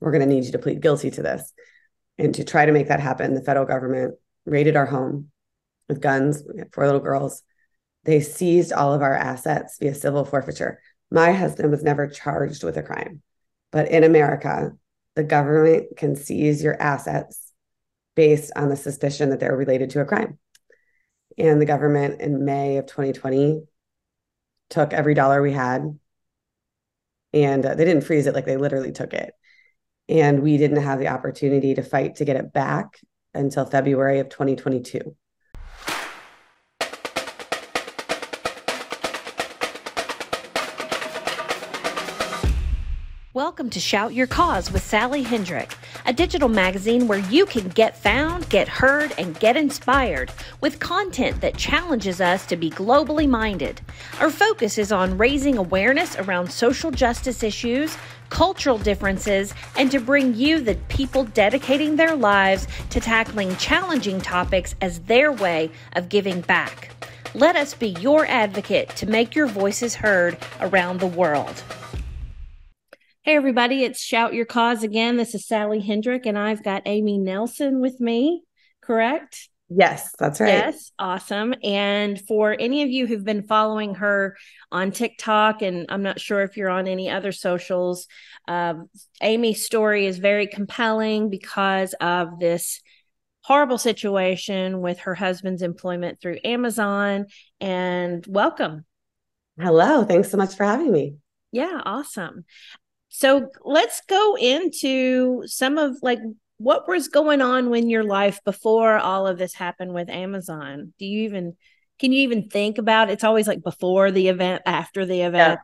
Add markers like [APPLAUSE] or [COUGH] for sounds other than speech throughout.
we're going to need you to plead guilty to this. And to try to make that happen, the federal government raided our home with guns. Four little girls. They seized all of our assets via civil forfeiture. My husband was never charged with a crime. But in America, the government can seize your assets based on the suspicion that they're related to a crime. And the government in May of 2020 took every dollar we had and uh, they didn't freeze it like they literally took it. And we didn't have the opportunity to fight to get it back until February of 2022. Welcome to Shout Your Cause with Sally Hendrick, a digital magazine where you can get found, get heard, and get inspired with content that challenges us to be globally minded. Our focus is on raising awareness around social justice issues, cultural differences, and to bring you the people dedicating their lives to tackling challenging topics as their way of giving back. Let us be your advocate to make your voices heard around the world. Hey, everybody, it's Shout Your Cause again. This is Sally Hendrick, and I've got Amy Nelson with me, correct? Yes, that's right. Yes, awesome. And for any of you who've been following her on TikTok, and I'm not sure if you're on any other socials, uh, Amy's story is very compelling because of this horrible situation with her husband's employment through Amazon. And welcome. Hello. Thanks so much for having me. Yeah, awesome. So let's go into some of like what was going on in your life before all of this happened with Amazon. Do you even can you even think about it? it's always like before the event, after the event?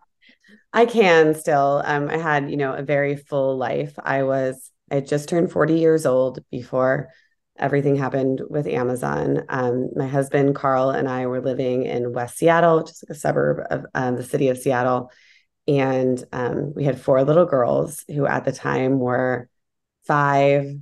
Yeah, I can still. Um, I had, you know, a very full life. I was I just turned 40 years old before everything happened with Amazon. Um, my husband Carl and I were living in West Seattle, which is like a suburb of um, the city of Seattle and um, we had four little girls who at the time were five,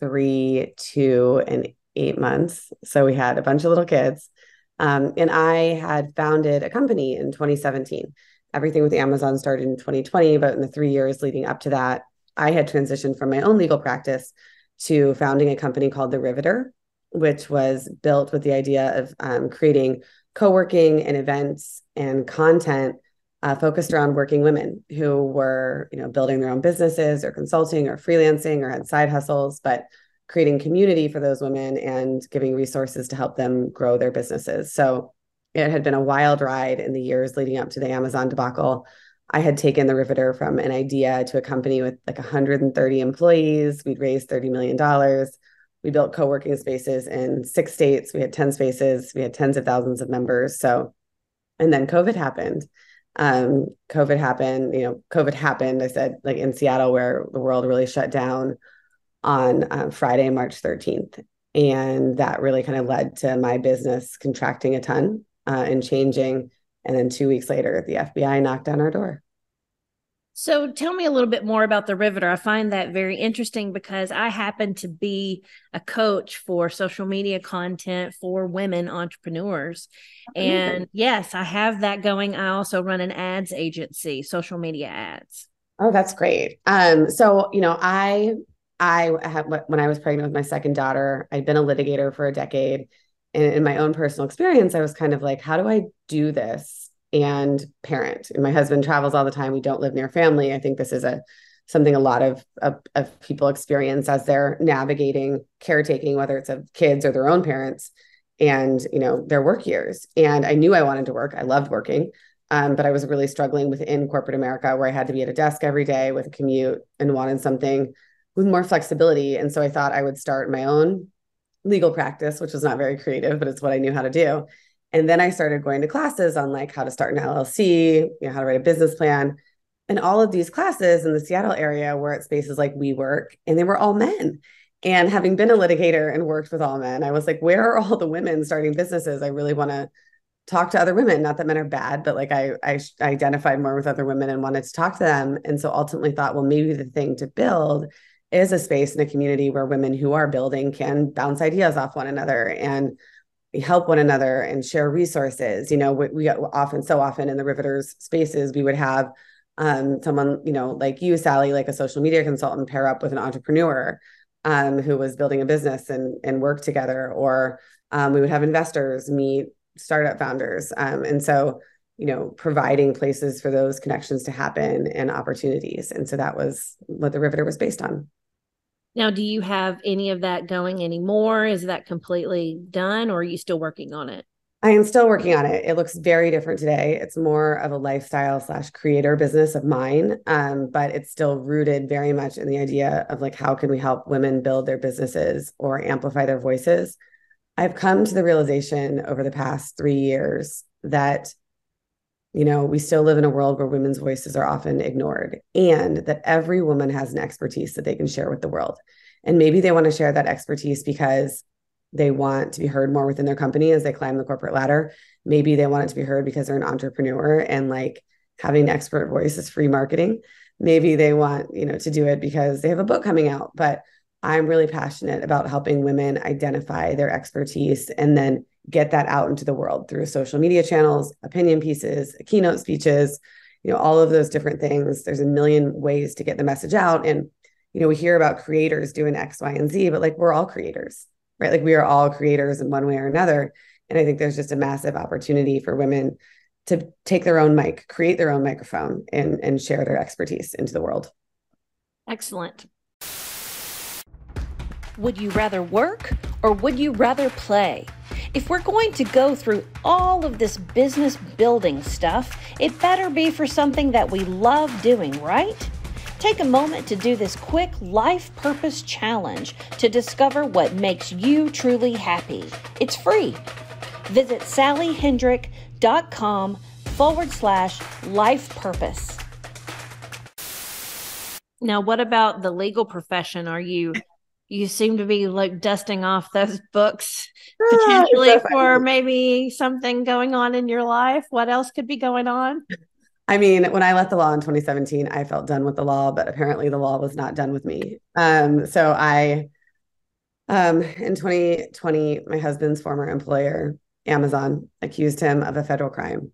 three, two, and eight months. So we had a bunch of little kids. Um, and I had founded a company in 2017. Everything with Amazon started in 2020, but in the three years leading up to that, I had transitioned from my own legal practice to founding a company called The Riveter, which was built with the idea of um, creating co working and events and content uh, focused around working women who were, you know, building their own businesses or consulting or freelancing or had side hustles, but creating community for those women and giving resources to help them grow their businesses. So it had been a wild ride in the years leading up to the Amazon debacle. I had taken the Riveter from an idea to a company with like 130 employees. We'd raised $30 million. We built co working spaces in six states. We had 10 spaces. We had tens of thousands of members. So, and then COVID happened um, COVID happened, you know, COVID happened, I said, like in Seattle, where the world really shut down on um, Friday, March 13th. And that really kind of led to my business contracting a ton uh, and changing. And then two weeks later, the FBI knocked on our door. So tell me a little bit more about the Riveter. I find that very interesting because I happen to be a coach for social media content for women entrepreneurs. And yes, I have that going. I also run an ads agency, social media ads. Oh, that's great. Um, so you know, I I had when I was pregnant with my second daughter, I'd been a litigator for a decade. And in my own personal experience, I was kind of like, how do I do this and parent. And my husband travels all the time. We don't live near family. I think this is a something a lot of, of, of people experience as they're navigating caretaking, whether it's of kids or their own parents, and you know their work years. And I knew I wanted to work. I loved working, um, but I was really struggling within corporate America, where I had to be at a desk every day with a commute and wanted something with more flexibility. And so I thought I would start my own legal practice, which was not very creative, but it's what I knew how to do. And then I started going to classes on like how to start an LLC, you know, how to write a business plan. And all of these classes in the Seattle area were at spaces like WeWork, and they were all men. And having been a litigator and worked with all men, I was like, where are all the women starting businesses? I really want to talk to other women. Not that men are bad, but like I, I identified more with other women and wanted to talk to them. And so ultimately thought, well, maybe the thing to build is a space in a community where women who are building can bounce ideas off one another and help one another and share resources. You know, we, we, often, so often in the Riveters spaces, we would have um, someone, you know, like you, Sally, like a social media consultant, pair up with an entrepreneur um, who was building a business and and work together, or um, we would have investors meet startup founders, um, and so you know, providing places for those connections to happen and opportunities, and so that was what the Riveter was based on. Now, do you have any of that going anymore? Is that completely done, or are you still working on it? I am still working on it. It looks very different today. It's more of a lifestyle slash creator business of mine, um, but it's still rooted very much in the idea of like how can we help women build their businesses or amplify their voices. I've come to the realization over the past three years that you know we still live in a world where women's voices are often ignored, and that every woman has an expertise that they can share with the world. And maybe they want to share that expertise because they want to be heard more within their company as they climb the corporate ladder. Maybe they want it to be heard because they're an entrepreneur and like having an expert voice is free marketing. Maybe they want, you know, to do it because they have a book coming out, but I'm really passionate about helping women identify their expertise and then get that out into the world through social media channels, opinion pieces, keynote speeches, you know, all of those different things. There's a million ways to get the message out and you know, we hear about creators doing X, Y, and Z, but like we're all creators right? Like we are all creators in one way or another. And I think there's just a massive opportunity for women to take their own mic, create their own microphone, and, and share their expertise into the world. Excellent. Would you rather work or would you rather play? If we're going to go through all of this business building stuff, it better be for something that we love doing, right? Take a moment to do this quick life purpose challenge to discover what makes you truly happy. It's free. Visit sallyhendrick.com forward slash life purpose. Now, what about the legal profession? Are you you seem to be like dusting off those [LAUGHS] books ah, potentially for maybe something going on in your life? What else could be going on? I mean, when I left the law in 2017, I felt done with the law, but apparently the law was not done with me. Um, so I, um, in 2020, my husband's former employer, Amazon, accused him of a federal crime.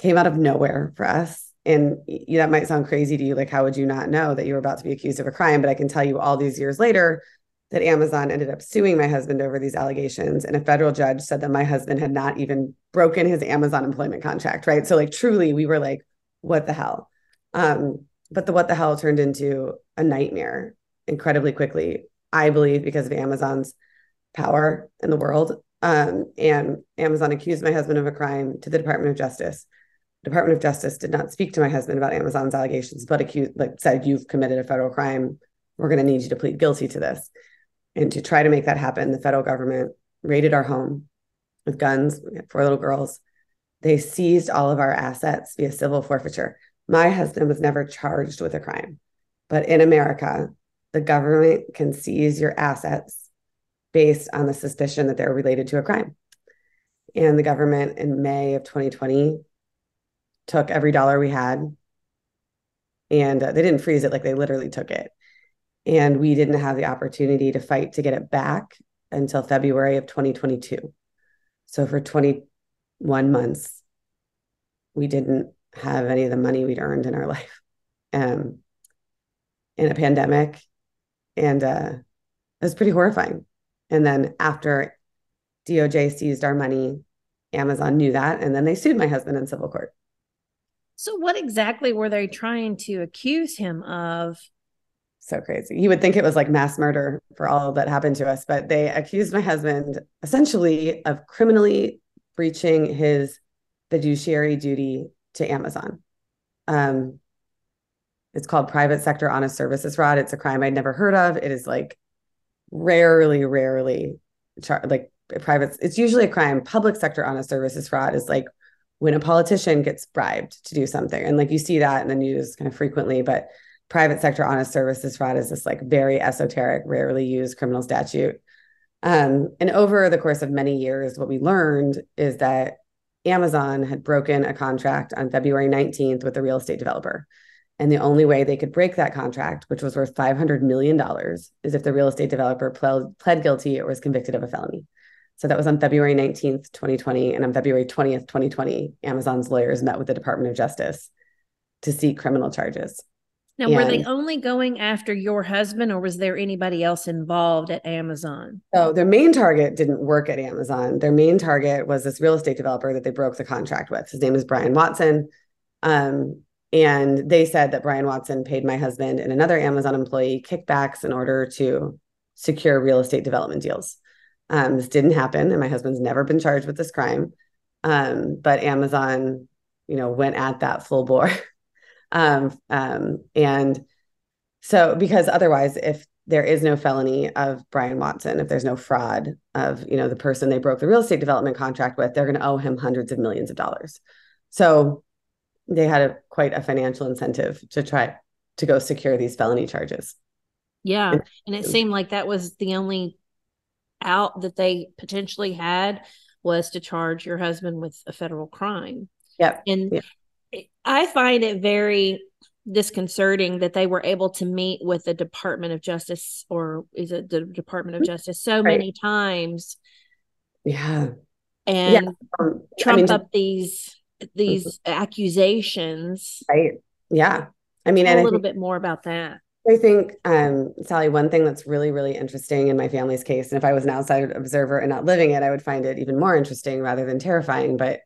Came out of nowhere for us. And that might sound crazy to you. Like, how would you not know that you were about to be accused of a crime? But I can tell you all these years later that Amazon ended up suing my husband over these allegations. And a federal judge said that my husband had not even broken his Amazon employment contract. Right. So, like, truly, we were like, what the hell? Um, but the what the hell turned into a nightmare incredibly quickly, I believe, because of Amazon's power in the world. Um, and Amazon accused my husband of a crime to the Department of Justice. Department of Justice did not speak to my husband about Amazon's allegations, but accused, like said, you've committed a federal crime. We're going to need you to plead guilty to this. And to try to make that happen, the federal government raided our home with guns. Four little girls. They seized all of our assets via civil forfeiture. My husband was never charged with a crime, but in America, the government can seize your assets based on the suspicion that they're related to a crime. And the government in May of 2020 took every dollar we had and uh, they didn't freeze it like they literally took it. And we didn't have the opportunity to fight to get it back until February of 2022. So for 21 months, we didn't have any of the money we'd earned in our life um, in a pandemic. And uh, it was pretty horrifying. And then after DOJ seized our money, Amazon knew that. And then they sued my husband in civil court. So, what exactly were they trying to accuse him of? So crazy. You would think it was like mass murder for all that happened to us, but they accused my husband essentially of criminally breaching his fiduciary duty to Amazon. Um, it's called private sector honest services fraud. It's a crime I'd never heard of. It is like rarely, rarely char- like private. It's usually a crime. Public sector honest services fraud is like when a politician gets bribed to do something, and like you see that in the news kind of frequently. But private sector honest services fraud is this like very esoteric, rarely used criminal statute um, and over the course of many years, what we learned is that Amazon had broken a contract on February 19th with a real estate developer. And the only way they could break that contract, which was worth $500 million, is if the real estate developer pled, pled guilty or was convicted of a felony. So that was on February 19th, 2020. And on February 20th, 2020, Amazon's lawyers met with the Department of Justice to seek criminal charges. Now, and, were they only going after your husband, or was there anybody else involved at Amazon? So their main target didn't work at Amazon. Their main target was this real estate developer that they broke the contract with. His name is Brian Watson. Um, and they said that Brian Watson paid my husband and another Amazon employee kickbacks in order to secure real estate development deals. Um, this didn't happen, and my husband's never been charged with this crime. Um, but Amazon, you know, went at that full bore. [LAUGHS] um, um, and so, because otherwise, if there is no felony of Brian Watson, if there's no fraud of, you know, the person they broke the real estate development contract with, they're going to owe him hundreds of millions of dollars. So they had a quite a financial incentive to try to go secure these felony charges. Yeah. And it seemed like that was the only out that they potentially had was to charge your husband with a federal crime. Yep. And yep. I find it very disconcerting that they were able to meet with the Department of Justice or is it the Department of mm-hmm. Justice so right. many times. Yeah. And yeah. Um, trump I mean, up these these mm-hmm. accusations. Right. Yeah. I mean, a little bit more about that. I think, um, Sally, one thing that's really, really interesting in my family's case, and if I was an outside observer and not living it, I would find it even more interesting rather than terrifying. But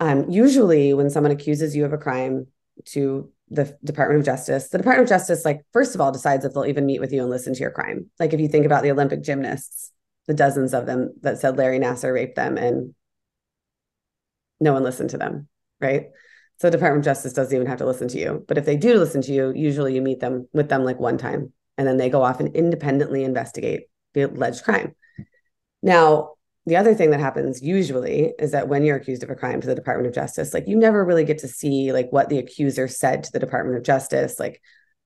um, usually, when someone accuses you of a crime to the Department of Justice, the Department of Justice, like, first of all, decides if they'll even meet with you and listen to your crime. Like, if you think about the Olympic gymnasts, the dozens of them that said Larry Nassar raped them and no one listened to them, right? So the Department of Justice doesn't even have to listen to you. But if they do listen to you, usually you meet them with them like one time, and then they go off and independently investigate the alleged crime. Now, the other thing that happens usually is that when you're accused of a crime to the Department of Justice, like you never really get to see like what the accuser said to the Department of Justice. Like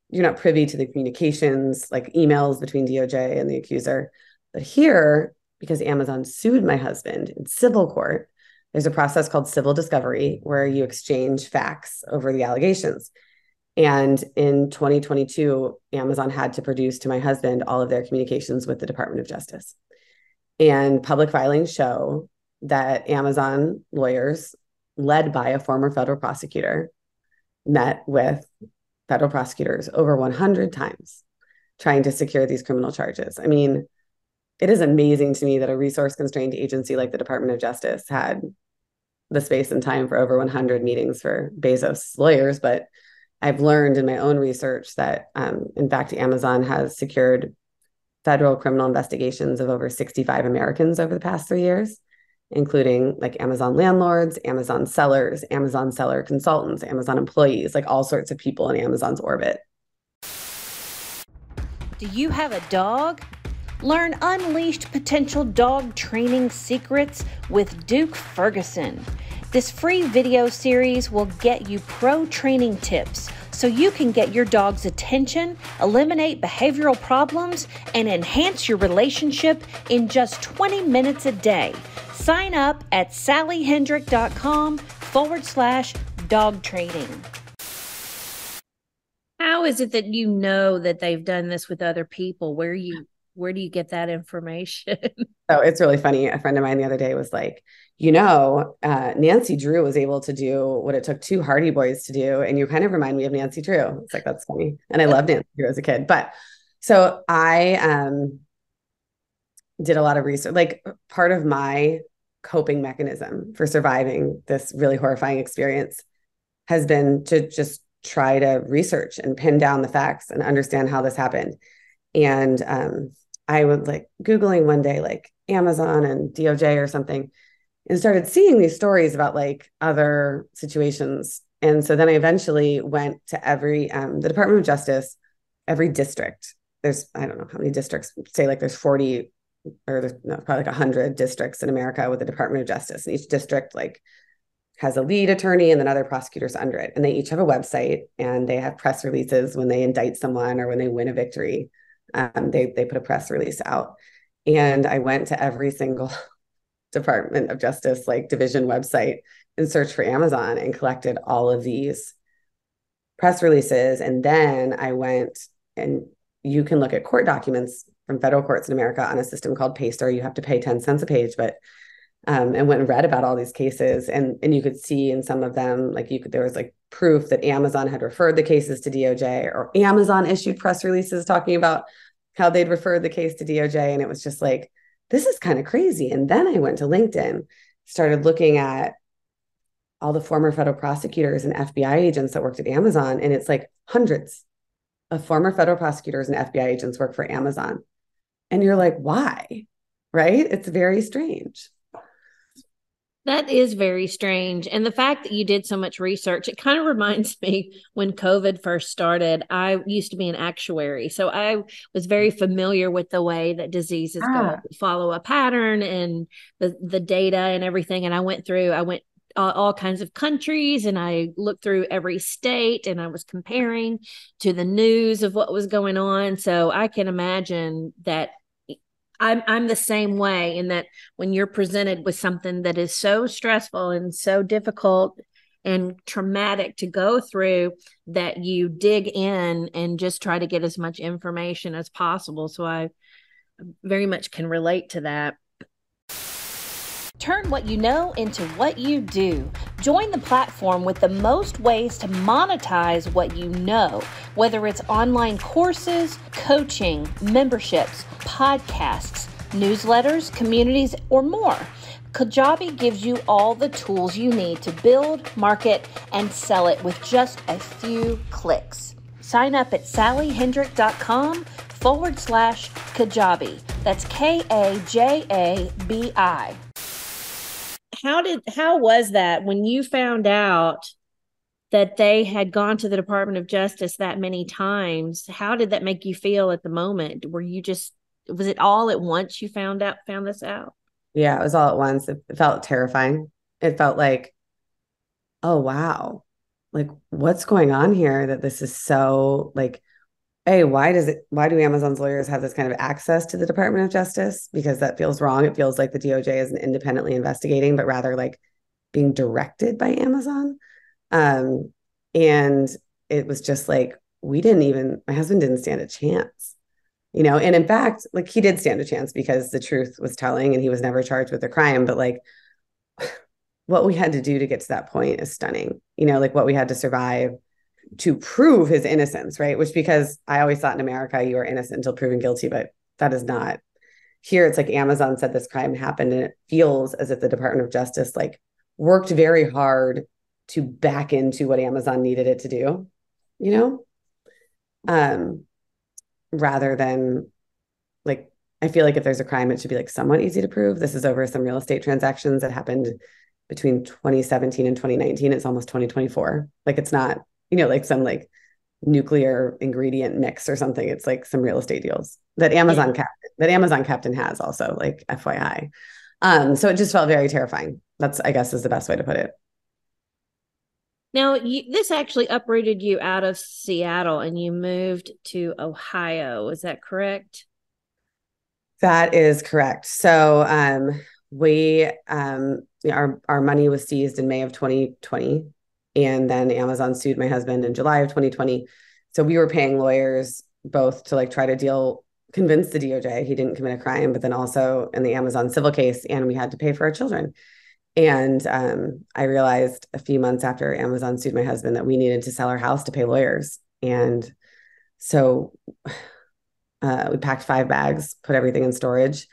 you're not privy to the communications, like emails between DOJ and the accuser. But here, because Amazon sued my husband in civil court, there's a process called civil discovery where you exchange facts over the allegations. And in 2022, Amazon had to produce to my husband all of their communications with the Department of Justice. And public filings show that Amazon lawyers, led by a former federal prosecutor, met with federal prosecutors over 100 times trying to secure these criminal charges. I mean, it is amazing to me that a resource constrained agency like the Department of Justice had the space and time for over 100 meetings for Bezos lawyers, but I've learned in my own research that, um, in fact, Amazon has secured federal criminal investigations of over 65 Americans over the past three years, including like Amazon landlords, Amazon sellers, Amazon seller consultants, Amazon employees, like all sorts of people in Amazon's orbit. Do you have a dog? Learn unleashed potential dog training secrets with Duke Ferguson. This free video series will get you pro training tips so you can get your dog's attention, eliminate behavioral problems, and enhance your relationship in just 20 minutes a day. Sign up at sallyhendrick.com forward slash dog training. How is it that you know that they've done this with other people? Where you where do you get that information? [LAUGHS] oh, it's really funny. A friend of mine the other day was like, you know, uh, Nancy Drew was able to do what it took two Hardy Boys to do. And you kind of remind me of Nancy Drew. It's like, that's funny. And I loved Nancy Drew as a kid. But so I um, did a lot of research. Like part of my coping mechanism for surviving this really horrifying experience has been to just try to research and pin down the facts and understand how this happened. And um, I was like Googling one day, like Amazon and DOJ or something, and started seeing these stories about like other situations. And so then I eventually went to every, um, the Department of Justice, every district. There's, I don't know how many districts, say like there's 40 or there's no, probably like 100 districts in America with the Department of Justice. And each district like has a lead attorney and then other prosecutors under it. And they each have a website and they have press releases when they indict someone or when they win a victory um, they they put a press release out, and I went to every single Department of Justice like division website and searched for Amazon and collected all of these press releases, and then I went and you can look at court documents from federal courts in America on a system called Pacer. You have to pay ten cents a page, but um, and went and read about all these cases. And and you could see in some of them like you could there was like proof that Amazon had referred the cases to DOJ or Amazon issued press releases talking about how they'd referred the case to DOJ and it was just like this is kind of crazy. And then I went to LinkedIn started looking at all the former federal prosecutors and FBI agents that worked at Amazon. And it's like hundreds of former federal prosecutors and FBI agents work for Amazon. And you're like why? Right? It's very strange that is very strange. And the fact that you did so much research, it kind of reminds [LAUGHS] me when COVID first started. I used to be an actuary. So I was very familiar with the way that diseases ah. go, follow a pattern and the, the data and everything. And I went through, I went uh, all kinds of countries and I looked through every state and I was comparing to the news of what was going on. So I can imagine that I'm I'm the same way in that when you're presented with something that is so stressful and so difficult and traumatic to go through that you dig in and just try to get as much information as possible. So I very much can relate to that. Turn what you know into what you do. Join the platform with the most ways to monetize what you know, whether it's online courses, coaching, memberships, podcasts, newsletters, communities, or more. Kajabi gives you all the tools you need to build, market, and sell it with just a few clicks. Sign up at sallyhendrick.com forward slash Kajabi. That's K A J A B I how did how was that when you found out that they had gone to the Department of Justice that many times? How did that make you feel at the moment? Were you just was it all at once you found out found this out? Yeah, it was all at once. It, felt terrifying. It felt like, oh wow, like what's going on here? That this is so like hey, why does it why do Amazon's lawyers have this kind of access to the Department of Justice? Because that feels wrong. It feels like the DOJ isn't independently investigating, but rather like being directed by Amazon. Um, and it was just like we didn't even my husband didn't stand a chance. You know, and in fact, like he did stand a chance because the truth was telling and he was never charged with a crime, but like [SIGHS] what we had to do to get to that point is stunning. You know, like what we had to survive to prove his innocence, right? Which because I always thought in America you are innocent until proven guilty, but that is not. Here it's like Amazon said this crime happened, and it feels as if the Department of Justice like worked very hard to back into what Amazon needed it to do, you know? Um, rather than like I feel like if there's a crime, it should be like somewhat easy to prove. This is over some real estate transactions that happened between 2017 and 2019. It's almost 2024. Like it's not you know, like some like nuclear ingredient mix or something. It's like some real estate deals that Amazon yeah. captain that Amazon captain has also, like FYI. Um, so it just felt very terrifying. That's I guess is the best way to put it. Now, you, this actually uprooted you out of Seattle and you moved to Ohio. Is that correct? That is correct. So, um, we um, our our money was seized in May of 2020 and then Amazon sued my husband in July of 2020. So we were paying lawyers both to like try to deal, convince the DOJ he didn't commit a crime, but then also in the Amazon civil case, and we had to pay for our children. And um, I realized a few months after Amazon sued my husband that we needed to sell our house to pay lawyers. And so [SIGHS] uh, we packed five bags, put everything in storage,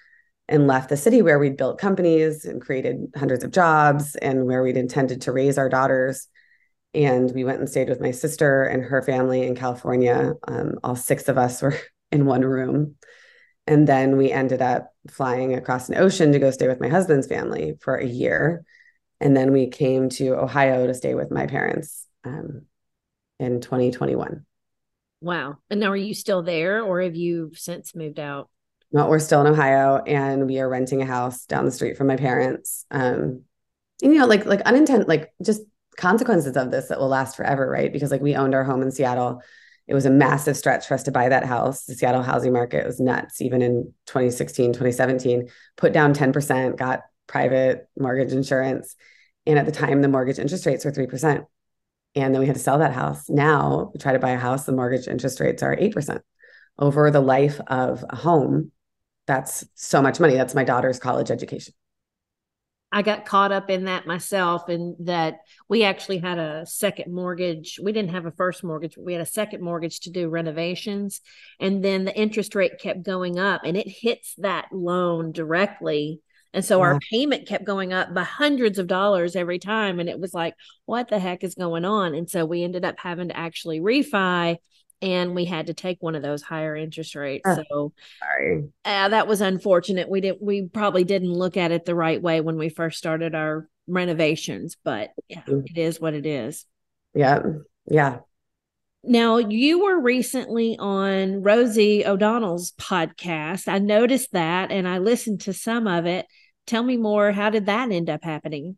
and left the city where we'd built companies and created hundreds of jobs and where we'd intended to raise our daughters and we went and stayed with my sister and her family in California. Um, all six of us were [LAUGHS] in one room. And then we ended up flying across an ocean to go stay with my husband's family for a year. And then we came to Ohio to stay with my parents um, in 2021. Wow. And now are you still there or have you since moved out? No, we're still in Ohio and we are renting a house down the street from my parents. Um, and, you know, like, like unintended, like just consequences of this that will last forever, right? Because like we owned our home in Seattle. It was a massive stretch for us to buy that house. The Seattle housing market was nuts, even in 2016, 2017. Put down 10%, got private mortgage insurance. And at the time, the mortgage interest rates were 3%. And then we had to sell that house. Now we try to buy a house, the mortgage interest rates are 8%. Over the life of a home, that's so much money. That's my daughter's college education. I got caught up in that myself, and that we actually had a second mortgage. We didn't have a first mortgage, but we had a second mortgage to do renovations. And then the interest rate kept going up, and it hits that loan directly. And so our mm-hmm. payment kept going up by hundreds of dollars every time. And it was like, what the heck is going on? And so we ended up having to actually refi and we had to take one of those higher interest rates. Oh, so sorry. Uh, that was unfortunate. We didn't we probably didn't look at it the right way when we first started our renovations, but yeah, mm-hmm. it is what it is. Yeah. Yeah. Now, you were recently on Rosie O'Donnell's podcast. I noticed that and I listened to some of it. Tell me more. How did that end up happening?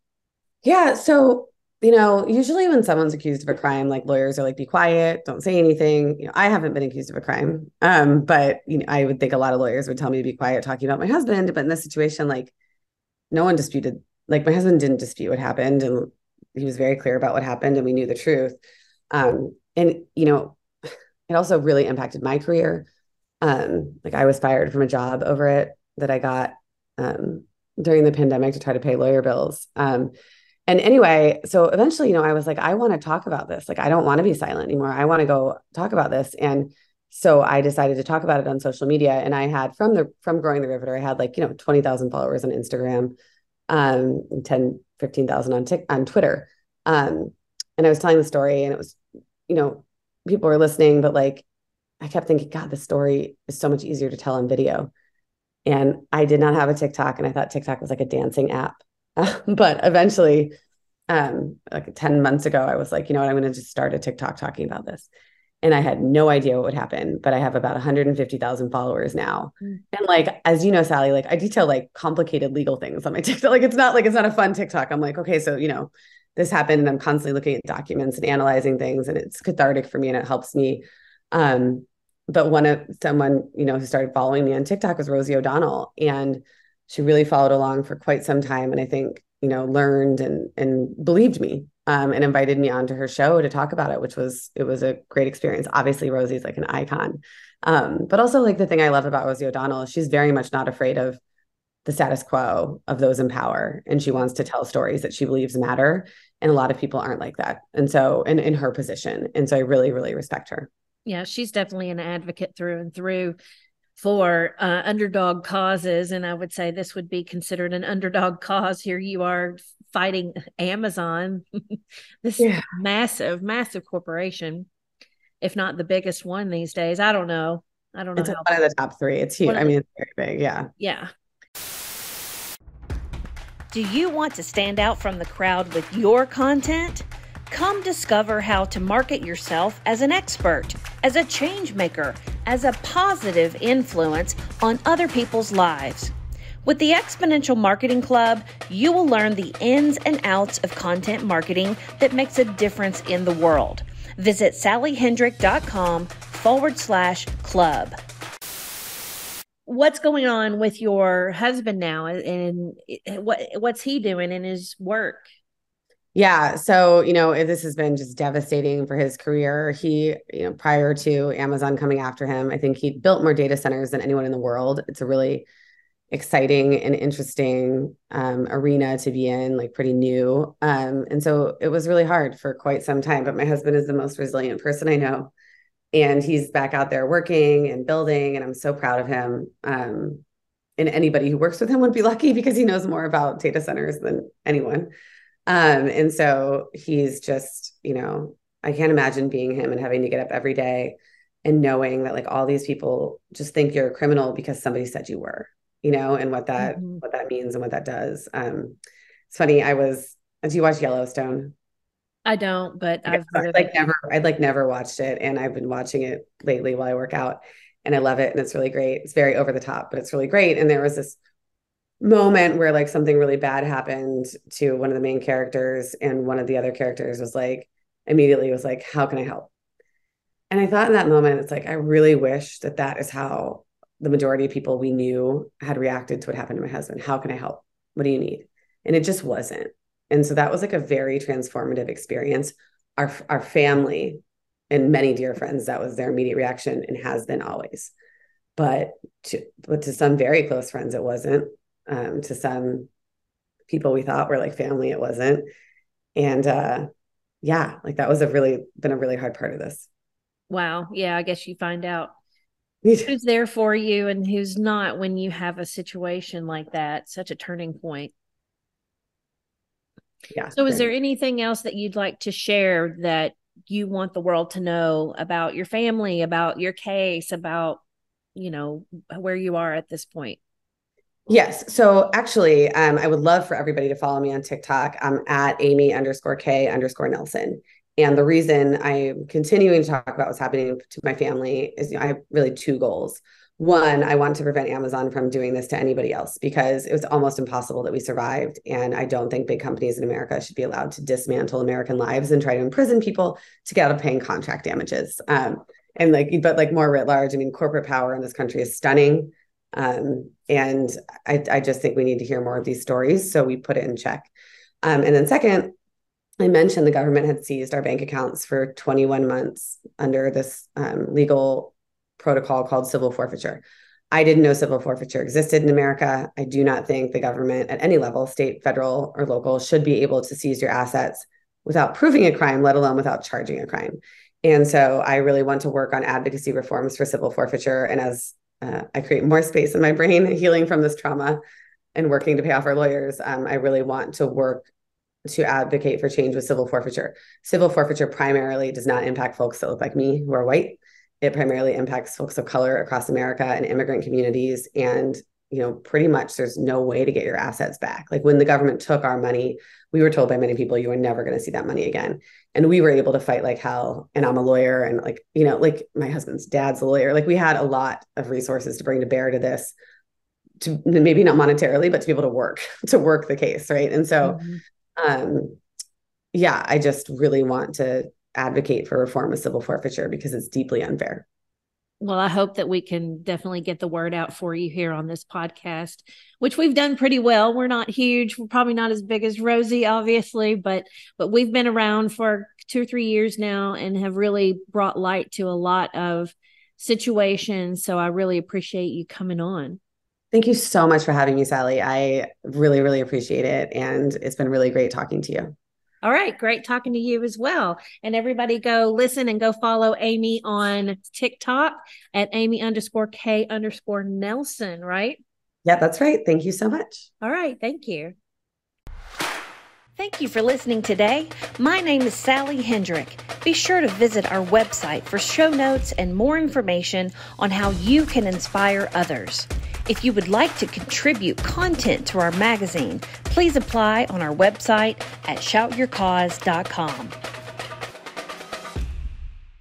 Yeah. So you know, usually when someone's accused of a crime, like lawyers are like, be quiet, don't say anything. You know, I haven't been accused of a crime. Um, but you know, I would think a lot of lawyers would tell me to be quiet talking about my husband. But in this situation, like no one disputed, like my husband didn't dispute what happened and he was very clear about what happened and we knew the truth. Um, and you know, it also really impacted my career. Um, like I was fired from a job over it that I got um during the pandemic to try to pay lawyer bills. Um, and anyway, so eventually, you know, I was like, I want to talk about this. Like, I don't want to be silent anymore. I want to go talk about this. And so I decided to talk about it on social media. And I had from the from growing the riveter, I had like, you know, 20,000 followers on Instagram, um, 10, 15,000 on Tik on Twitter. Um, and I was telling the story and it was, you know, people were listening, but like I kept thinking, God, the story is so much easier to tell on video. And I did not have a TikTok, and I thought TikTok was like a dancing app. [LAUGHS] but eventually, um, like 10 months ago, I was like, you know what, I'm going to just start a TikTok talking about this. And I had no idea what would happen, but I have about 150,000 followers now. Mm. And like, as you know, Sally, like I detail like complicated legal things on my [LAUGHS] TikTok. Like it's not like it's not a fun TikTok. I'm like, okay, so, you know, this happened and I'm constantly looking at documents and analyzing things and it's cathartic for me and it helps me. Um, but one of someone, you know, who started following me on TikTok was Rosie O'Donnell. And she really followed along for quite some time and i think you know learned and and believed me um, and invited me onto her show to talk about it which was it was a great experience. Obviously rosie's like an icon. Um, but also like the thing i love about rosie o'donnell she's very much not afraid of the status quo of those in power and she wants to tell stories that she believes matter and a lot of people aren't like that. And so in, in her position. And so i really really respect her. Yeah she's definitely an advocate through and through for uh, underdog causes. And I would say this would be considered an underdog cause. Here you are fighting Amazon, [LAUGHS] this yeah. massive, massive corporation, if not the biggest one these days. I don't know. I don't know. It's one of the top three. It's huge. I mean, it's very big. Yeah. Yeah. Do you want to stand out from the crowd with your content? Come discover how to market yourself as an expert, as a change maker, as a positive influence on other people's lives. With the Exponential Marketing Club, you will learn the ins and outs of content marketing that makes a difference in the world. Visit sallyhendrick.com forward slash club. What's going on with your husband now and what what's he doing in his work? Yeah. So, you know, this has been just devastating for his career. He, you know, prior to Amazon coming after him, I think he built more data centers than anyone in the world. It's a really exciting and interesting um, arena to be in, like pretty new. Um, and so it was really hard for quite some time. But my husband is the most resilient person I know. And he's back out there working and building. And I'm so proud of him. Um, and anybody who works with him would be lucky because he knows more about data centers than anyone. Um, and so he's just, you know, I can't imagine being him and having to get up every day and knowing that like all these people just think you're a criminal because somebody said you were, you know, and what that mm-hmm. what that means and what that does. Um, it's funny. I was. Do you watch Yellowstone? I don't, but I've like never. I'd like never watched it, and I've been watching it lately while I work out, and I love it, and it's really great. It's very over the top, but it's really great. And there was this moment where like something really bad happened to one of the main characters and one of the other characters was like immediately was like how can i help? And i thought in that moment it's like i really wish that that is how the majority of people we knew had reacted to what happened to my husband. How can i help? What do you need? And it just wasn't. And so that was like a very transformative experience. Our our family and many dear friends that was their immediate reaction and has been always. But to but to some very close friends it wasn't um, to some people we thought were like family, it wasn't. And uh, yeah, like that was a really been a really hard part of this. Wow. Yeah, I guess you find out [LAUGHS] who's there for you and who's not when you have a situation like that, such a turning point. Yeah. So, is there anything else that you'd like to share that you want the world to know about your family, about your case, about, you know, where you are at this point? Yes. So actually, um, I would love for everybody to follow me on TikTok. I'm at Amy underscore K underscore Nelson. And the reason I'm continuing to talk about what's happening to my family is you know, I have really two goals. One, I want to prevent Amazon from doing this to anybody else because it was almost impossible that we survived. And I don't think big companies in America should be allowed to dismantle American lives and try to imprison people to get out of paying contract damages. Um, and like, but like more writ large, I mean, corporate power in this country is stunning. Um, and I, I, just think we need to hear more of these stories. So we put it in check. Um, and then, second, I mentioned the government had seized our bank accounts for 21 months under this um, legal protocol called civil forfeiture. I didn't know civil forfeiture existed in America. I do not think the government at any level, state, federal, or local, should be able to seize your assets without proving a crime, let alone without charging a crime. And so I really want to work on advocacy reforms for civil forfeiture. And as uh, I create more space in my brain, [LAUGHS] healing from this trauma and working to pay off our lawyers, um, I really want to work to advocate for change with civil forfeiture. Civil forfeiture primarily does not impact folks that look like me who are white. It primarily impacts folks of color across America and immigrant communities. And, you know, pretty much there's no way to get your assets back. Like when the government took our money, we were told by many people you were never going to see that money again. And we were able to fight like hell. And I'm a lawyer and like, you know, like my husband's dad's a lawyer. Like we had a lot of resources to bring to bear to this to maybe not monetarily, but to be able to work, [LAUGHS] to work the case. Right. And so mm-hmm. um yeah, I just really want to advocate for reform of civil forfeiture because it's deeply unfair. Well, I hope that we can definitely get the word out for you here on this podcast, which we've done pretty well. We're not huge. We're probably not as big as Rosie, obviously, but but we've been around for two or three years now and have really brought light to a lot of situations. So I really appreciate you coming on. Thank you so much for having me, Sally. I really, really appreciate it. And it's been really great talking to you. All right. Great talking to you as well. And everybody go listen and go follow Amy on TikTok at Amy underscore K underscore Nelson, right? Yeah, that's right. Thank you so much. All right. Thank you. Thank you for listening today. My name is Sally Hendrick. Be sure to visit our website for show notes and more information on how you can inspire others. If you would like to contribute content to our magazine, please apply on our website at shoutyourcause.com.